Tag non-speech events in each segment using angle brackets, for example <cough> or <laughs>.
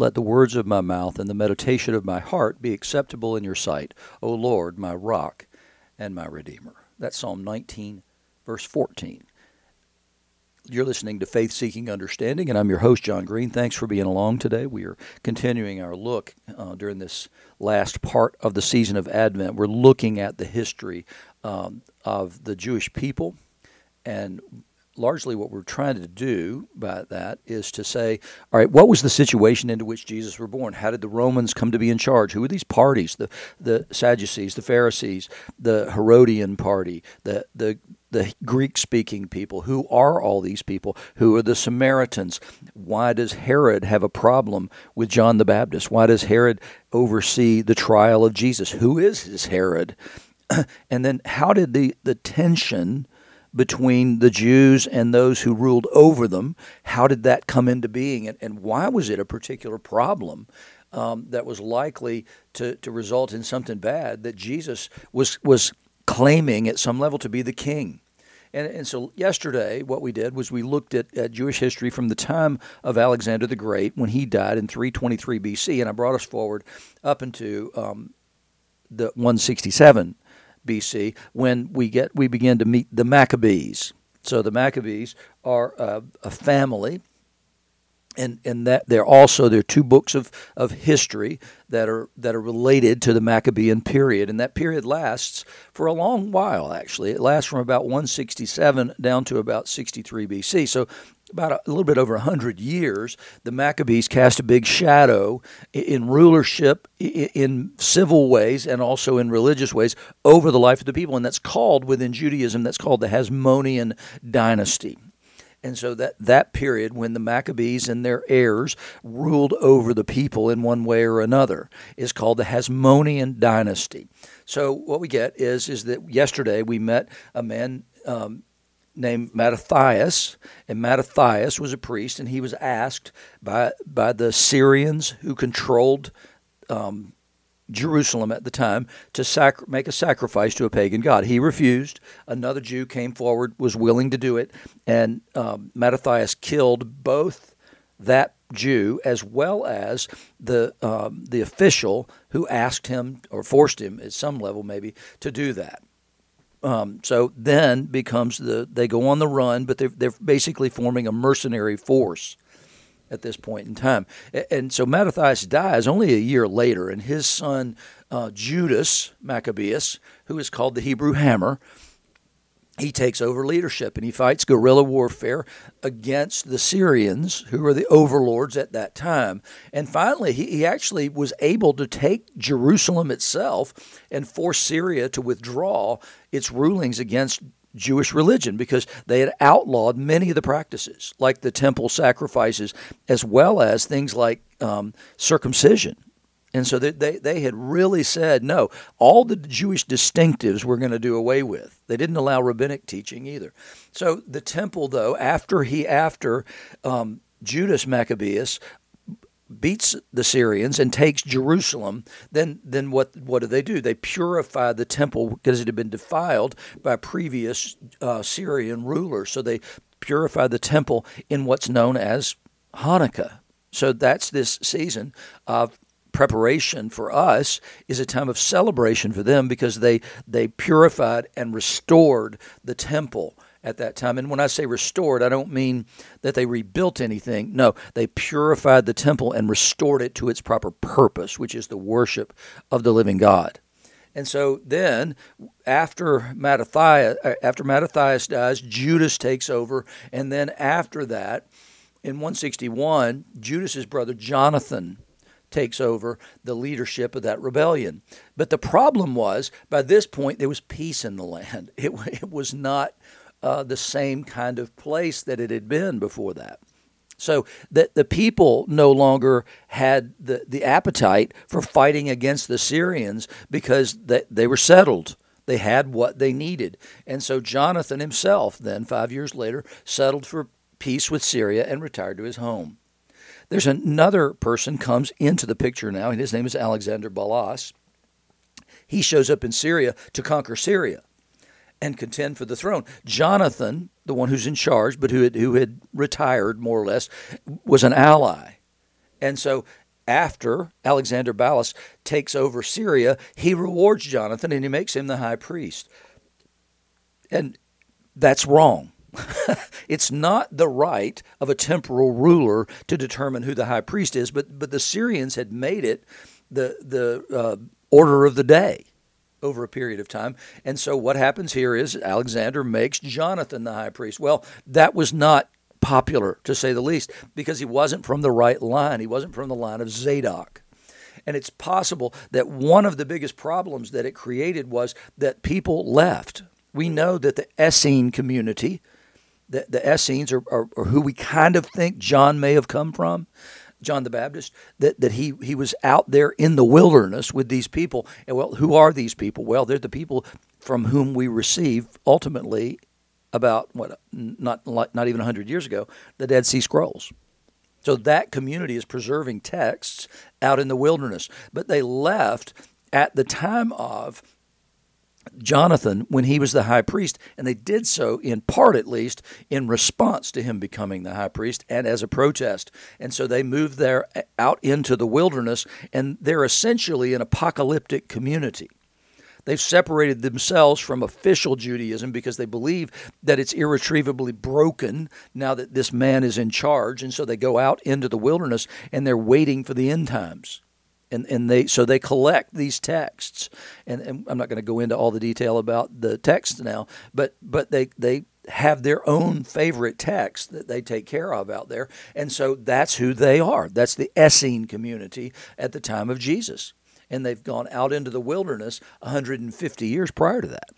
Let the words of my mouth and the meditation of my heart be acceptable in your sight, O Lord, my rock and my redeemer. That's Psalm 19, verse 14. You're listening to Faith Seeking Understanding, and I'm your host, John Green. Thanks for being along today. We are continuing our look uh, during this last part of the season of Advent. We're looking at the history um, of the Jewish people and largely what we're trying to do by that is to say, all right, what was the situation into which Jesus were born? How did the Romans come to be in charge? Who were these parties? The the Sadducees, the Pharisees, the Herodian party, the the the Greek speaking people. Who are all these people? Who are the Samaritans? Why does Herod have a problem with John the Baptist? Why does Herod oversee the trial of Jesus? Who is this Herod? <clears throat> and then how did the, the tension between the Jews and those who ruled over them. How did that come into being, and, and why was it a particular problem um, that was likely to, to result in something bad that Jesus was was claiming at some level to be the king? And, and so yesterday, what we did was we looked at, at Jewish history from the time of Alexander the Great when he died in 323 BC, and I brought us forward up into um, the 167 BC when we get we begin to meet the Maccabees. So the Maccabees are a, a family and and that there also there are two books of, of history that are that are related to the Maccabean period, and that period lasts for a long while. Actually, it lasts from about 167 down to about 63 BC. So about a, little bit over 100 years, the Maccabees cast a big shadow in rulership, in civil ways, and also in religious ways over the life of the people. And that's called, within Judaism, that's called the Hasmonean dynasty. And so that, that period when the Maccabees and their heirs ruled over the people in one way or another is called the Hasmonean dynasty. So what we get is is that yesterday we met a man um, named Mattathias, and Mattathias was a priest, and he was asked by by the Syrians who controlled um, Jerusalem at the time to sac- make a sacrifice to a pagan god. He refused. Another Jew came forward, was willing to do it, and um, Mattathias killed both that Jew as well as the um, the official who asked him or forced him at some level maybe to do that. Um, so then becomes the they go on the run, but they're they're basically forming a mercenary force at this point in time. And so Mattathias dies only a year later, and his son uh, Judas Maccabeus, who is called the Hebrew Hammer, he takes over leadership and he fights guerrilla warfare against the Syrians, who were the overlords at that time. And finally, he, he actually was able to take Jerusalem itself and force Syria to withdraw its rulings against Jewish religion because they had outlawed many of the practices, like the temple sacrifices, as well as things like um, circumcision and so they, they, they had really said, no, all the Jewish distinctives we're going to do away with. They didn't allow rabbinic teaching either. So the temple, though, after he, after um, Judas Maccabeus beats the Syrians and takes Jerusalem, then then what what do they do? They purify the temple because it had been defiled by previous uh, Syrian rulers. So they purify the temple in what's known as Hanukkah. So that's this season of preparation for us is a time of celebration for them because they they purified and restored the temple at that time. And when I say restored, I don't mean that they rebuilt anything. No, they purified the temple and restored it to its proper purpose, which is the worship of the living God. And so then, after Mattathias, uh, after Mattathias dies, Judas takes over, and then after that, in 161, Judas's brother Jonathan takes over the leadership of that rebellion. But the problem was, by this point, there was peace in the land. <laughs> It, it was not uh, the same kind of place that it had been before that. So that the people no longer had the, the appetite for fighting against the Syrians because they, they were settled. They had what they needed. And so Jonathan himself, then five years later, settled for peace with Syria and retired to his home. There's another person comes into the picture now, and his name is Alexander Balas. He shows up in Syria to conquer Syria and contend for the throne. Jonathan, the one who's in charge, but who had, who had retired more or less, was an ally. And so after Alexander Balas takes over Syria, he rewards Jonathan and he makes him the high priest. And that's wrong. <laughs> it's not the right of a temporal ruler to determine who the high priest is, but but the Syrians had made it the the uh, order of the day over a period of time. And so what happens here is Alexander makes Jonathan the high priest. Well, that was not popular to say the least because he wasn't from the right line. He wasn't from the line of Zadok. And it's possible that one of the biggest problems that it created was that people left. We know that the Essene community, the, the Essenes are, are who we kind of think John may have come from. John the Baptist, that, that he, he was out there in the wilderness with these people. And well, who are these people? Well, they're the people from whom we receive ultimately about what not not even 100 years ago the Dead Sea Scrolls. So that community is preserving texts out in the wilderness, but they left at the time of Jonathan when he was the high priest, and they did so in part at least in response to him becoming the high priest and as a protest. And so they moved there uh, out into the wilderness, and they're essentially an apocalyptic community. They've separated themselves from official Judaism because they believe that it's irretrievably broken now that this man is in charge. And so they go out into the wilderness and they're waiting for the end times. And, and they so they collect these texts, and, and I'm not going to go into all the detail about the texts now, but but they they have their own favorite text that they take care of out there. And so that's who they are. That's the Essene community at the time of Jesus and they've gone out into the wilderness 150 years prior to that.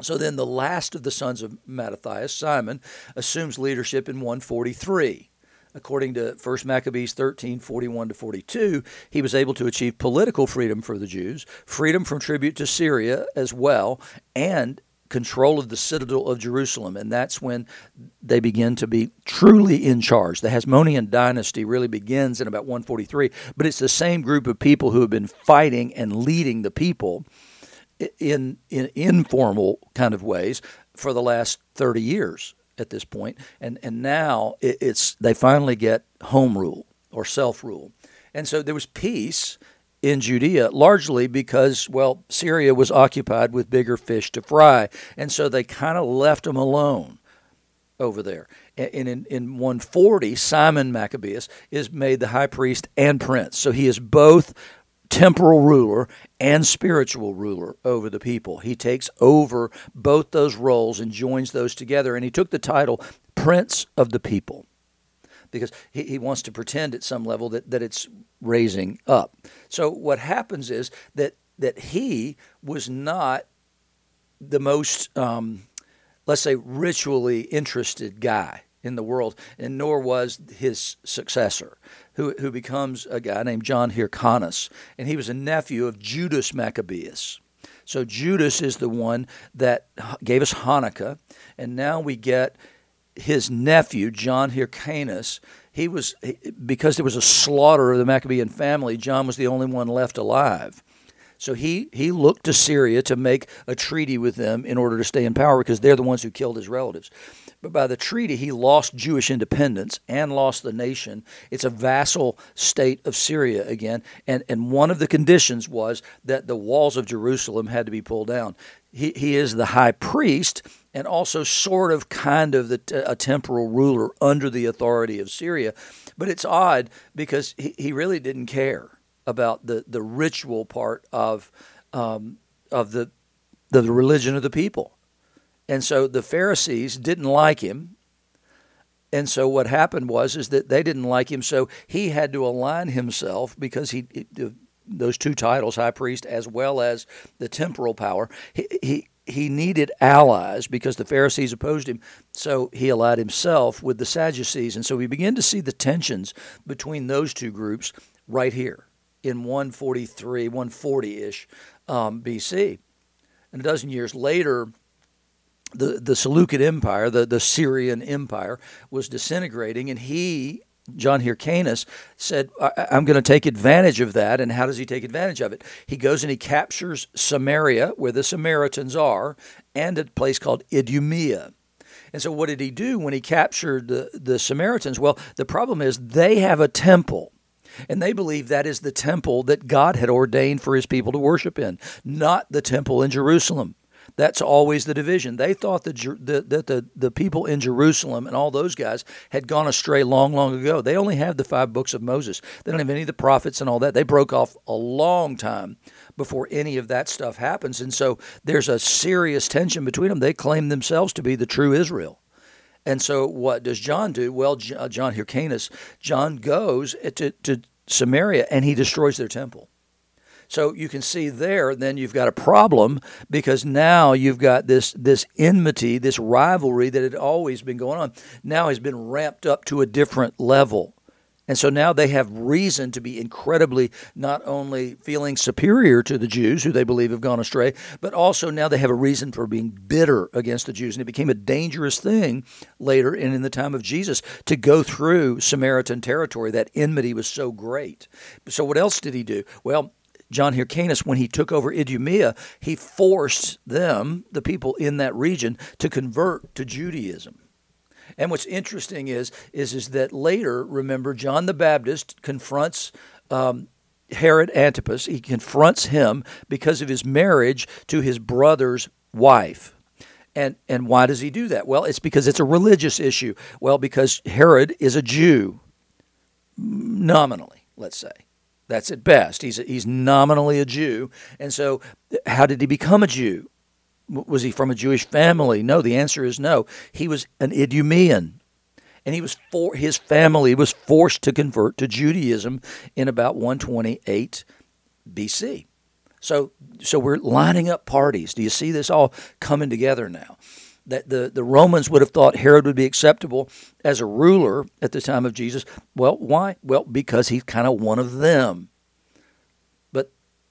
So then the last of the sons of Mattathias, Simon, assumes leadership in 143. According to 1 Maccabees 13, 41 to 42, he was able to achieve political freedom for the Jews, freedom from tribute to Syria as well, and control of the citadel of Jerusalem, and that's when they begin to be truly in charge. The Hasmonean dynasty really begins in about 143, but it's the same group of people who have been fighting and leading the people in, in informal kind of ways for the last 30 years at this point, and and now it's they finally get home rule or self rule, and so there was peace in Judea, largely because, well, Syria was occupied with bigger fish to fry. And so they kind of left them alone over there. And in, in 140, Simon Maccabeus is made the high priest and prince. So he is both temporal ruler and spiritual ruler over the people. He takes over both those roles and joins those together. And he took the title Prince of the People because he, he wants to pretend at some level that, that it's raising up. So what happens is that that he was not the most, um, let's say, ritually interested guy in the world, and nor was his successor, who, who becomes a guy named John Hyrcanus, and he was a nephew of Judas Maccabeus. So Judas is the one that gave us Hanukkah, and now we get his nephew, John Hyrcanus, he was because there was a slaughter of the Maccabean family. John was the only one left alive. So he, he looked to Syria to make a treaty with them in order to stay in power because they're the ones who killed his relatives. But by the treaty, he lost Jewish independence and lost the nation. It's a vassal state of Syria again. And, and one of the conditions was that the walls of Jerusalem had to be pulled down. He, he is the high priest and also sort of kind of the, a temporal ruler under the authority of Syria. But it's odd because he, he really didn't care about the, the ritual part of, um, of the, the religion of the people. And so the Pharisees didn't like him. And so what happened was is that they didn't like him, so he had to align himself because he, those two titles, high priest as well as the temporal power. He, he he needed allies because the Pharisees opposed him. So he allied himself with the Sadducees. And so we begin to see the tensions between those two groups right here in 143, 140 ish um, BC. And a dozen years later, the, the Seleucid Empire, the, the Syrian Empire, was disintegrating, and he John Hyrcanus said, I'm going to take advantage of that. And how does he take advantage of it? He goes and he captures Samaria, where the Samaritans are, and a place called Idumea. And so, what did he do when he captured the, the Samaritans? Well, the problem is they have a temple. And they believe that is the temple that God had ordained for his people to worship in, not the temple in Jerusalem. That's always the division. They thought that the, the, the, the people in Jerusalem and all those guys had gone astray long, long ago. They only have the five books of Moses. They don't have any of the prophets and all that. They broke off a long time before any of that stuff happens. And so there's a serious tension between them. They claim themselves to be the true Israel. And so what does John do? Well, uh, John Hyrcanus, John goes to, to Samaria and he destroys their temple. So you can see there, then you've got a problem because now you've got this this enmity, this rivalry that had always been going on, now has been ramped up to a different level. And so now they have reason to be incredibly not only feeling superior to the Jews, who they believe have gone astray, but also now they have a reason for being bitter against the Jews. And it became a dangerous thing later and in the time of Jesus to go through Samaritan territory. That enmity was so great. So, what else did he do? Well, John Hyrcanus, when he took over Idumea, he forced them, the people in that region, to convert to Judaism. And what's interesting is, is, is that later, remember, John the Baptist confronts um, Herod Antipas. He confronts him because of his marriage to his brother's wife. And, and why does he do that? Well, it's because it's a religious issue. Well, because Herod is a Jew, nominally, let's say. That's at best. He's, he's nominally a Jew. And so, how did he become a Jew? Was he from a Jewish family? No, the answer is no. He was an Idumean. And he was for his family was forced to convert to Judaism in about 128 BC. So so we're lining up parties. Do you see this all coming together now? That the, the Romans would have thought Herod would be acceptable as a ruler at the time of Jesus. Well, why? Well, because he's kind of one of them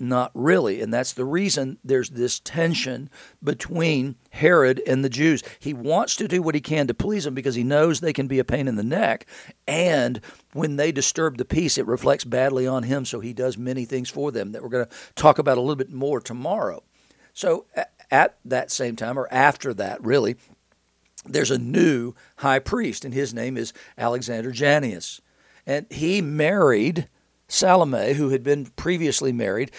not really. And that's the reason there's this tension between Herod and the Jews. He wants to do what he can to please them because he knows they can be a pain in the neck. And when they disturb the peace, it reflects badly on him. So he does many things for them that we're going to talk about a little bit more tomorrow. So at that same time, or after that, really, there's a new high priest, and his name is Alexander Jannaeus. And he married Salome, who had been previously married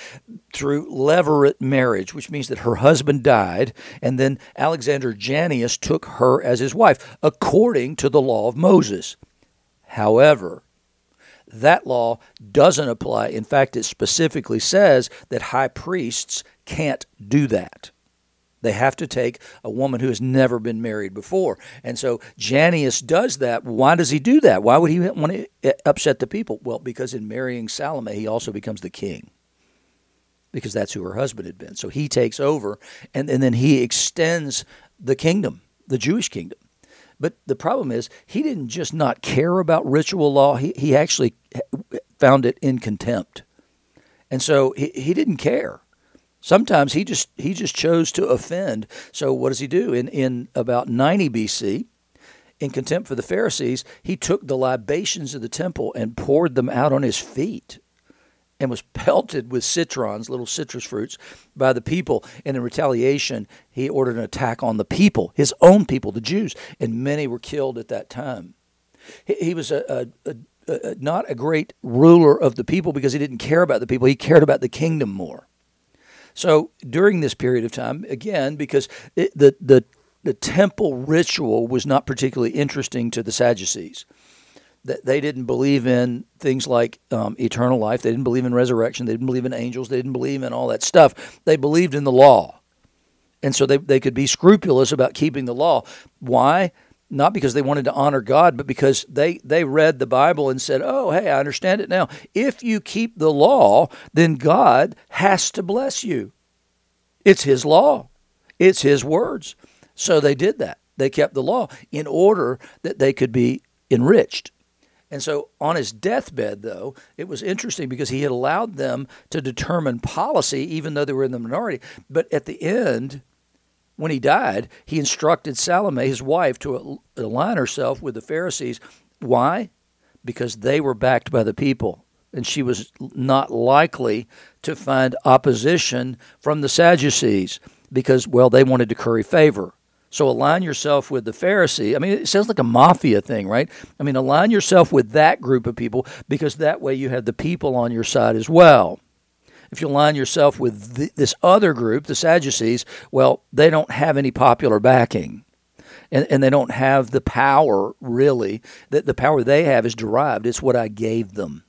through levirate marriage, which means that her husband died, and then Alexander Jannaeus took her as his wife, according to the law of Moses. However, that law doesn't apply. In fact, it specifically says that high priests can't do that. They have to take a woman who has never been married before. And so Jannaeus does that. Why does he do that? Why would he want to upset the people? Well, because in marrying Salome, he also becomes the king. Because that's who her husband had been. So he takes over and, and then he extends the kingdom, the Jewish kingdom. But the problem is, he didn't just not care about ritual law, he, he actually uh, found it in contempt. And so he, he didn't care. Sometimes he just he just chose to offend. So what does he do? In in about 90 BC, in contempt for the Pharisees, he took the libations of the temple and poured them out on his feet and was <laughs> pelted with citrons, little citrus fruits, by the people. And in retaliation, he ordered an attack on the people, his own people, the Jews, and many were killed at that time. He, he was a, a, a, not a great ruler of the people because he didn't care about the people, he cared about the kingdom more. So during this period of time, again, because it, the, the, the temple ritual was not particularly interesting to the Sadducees. That they didn't believe in things like um, eternal life. They didn't believe in resurrection. They didn't believe in angels. They didn't believe in all that stuff. They believed in the law. And so they, they could be scrupulous about keeping the law. Why? Not because they wanted to honor God, but because they, they read the Bible and said, Oh, hey, I understand it now. If you keep the law, then God has to bless you. It's His law, it's His words. So they did that. They kept the law in order that they could be enriched. And so on his deathbed, though, it was interesting because he had allowed them to determine policy, even though they were in the minority. But at the end, when he died, he instructed Salome, his wife, to align herself with the Pharisees. Why? Because they were backed by the people, and she was not likely to find opposition from the Sadducees because, well, they wanted to curry favor. So align yourself with the Pharisee. I mean, it sounds like a mafia thing, right? I mean, align yourself with that group of people because that way you have the people on your side as well. If you align yourself with the, this other group, the Sadducees, well, they don't have any popular backing. And, and they don't have the power, really. That the power they have is derived. It's what I gave them.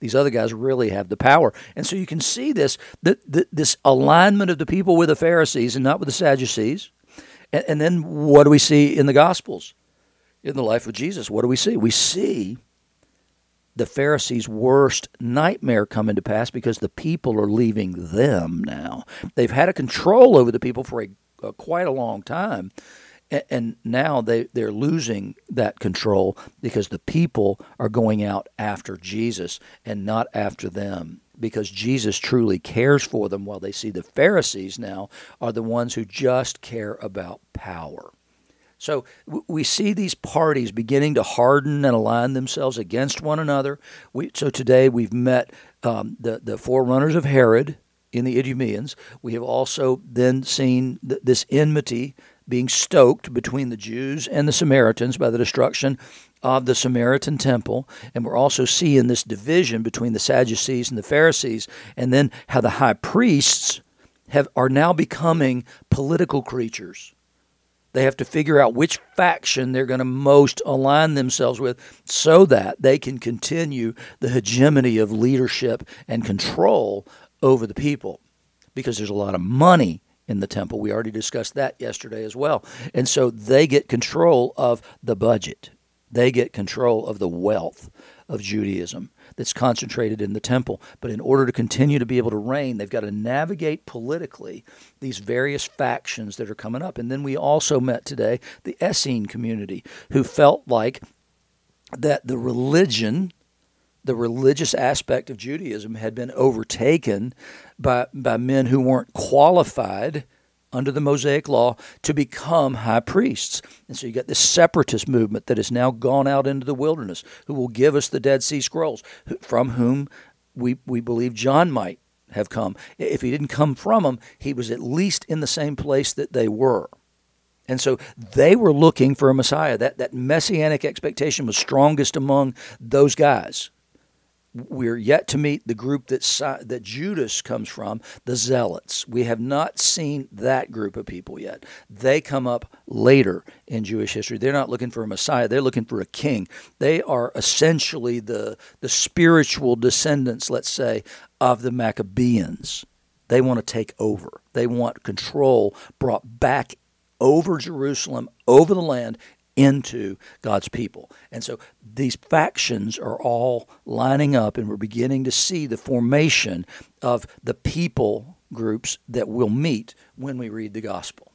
These other guys really have the power. And so you can see this, that, this alignment of the people with the Pharisees and not with the Sadducees and, and then what do we see in the Gospels? In the life of Jesus, what do we see? We see the Pharisees' worst nightmare coming to pass because the people are leaving them now. They've had a control over the people for a, a quite a long time, and, and now they, they're losing that control because the people are going out after Jesus and not after them because Jesus truly cares for them, while they see the Pharisees now are the ones who just care about power. So we see these parties beginning to harden and align themselves against one another. We, so today we've met um, the, the forerunners of Herod in the Idumeans. We have also then seen th- this enmity being stoked between the Jews and the Samaritans by the destruction of the Samaritan temple. And we're also seeing this division between the Sadducees and the Pharisees, and then how the high priests have, are now becoming political creatures. They have to figure out which faction they're going to most align themselves with so that they can continue the hegemony of leadership and control over the people. Because there's a lot of money in the temple. We already discussed that yesterday as well. And so they get control of the budget. They get control of the wealth of Judaism that's concentrated in the temple. But in order to continue to be able to reign, they've got to navigate politically these various factions that are coming up. And then we also met today the Essene community who felt like that the religion the religious aspect of Judaism had been overtaken by, by men who weren't qualified under the Mosaic law to become high priests. And so you got this separatist movement that has now gone out into the wilderness, who will give us the Dead Sea Scrolls, from whom we, we believe John might have come. If he didn't come from them, he was at least in the same place that they were. And so they were looking for a Messiah. That, that messianic expectation was strongest among those guys we're yet to meet the group that that Judas comes from, the Zealots. We have not seen that group of people yet. They come up later in Jewish history. They're not looking for a Messiah. They're looking for a king. They are essentially the the spiritual descendants, let's say, of the Maccabeans. They want to take over. They want control brought back over Jerusalem, over the land, into God's people. And so these factions are all lining up, and we're beginning to see the formation of the people groups that will meet when we read the gospel.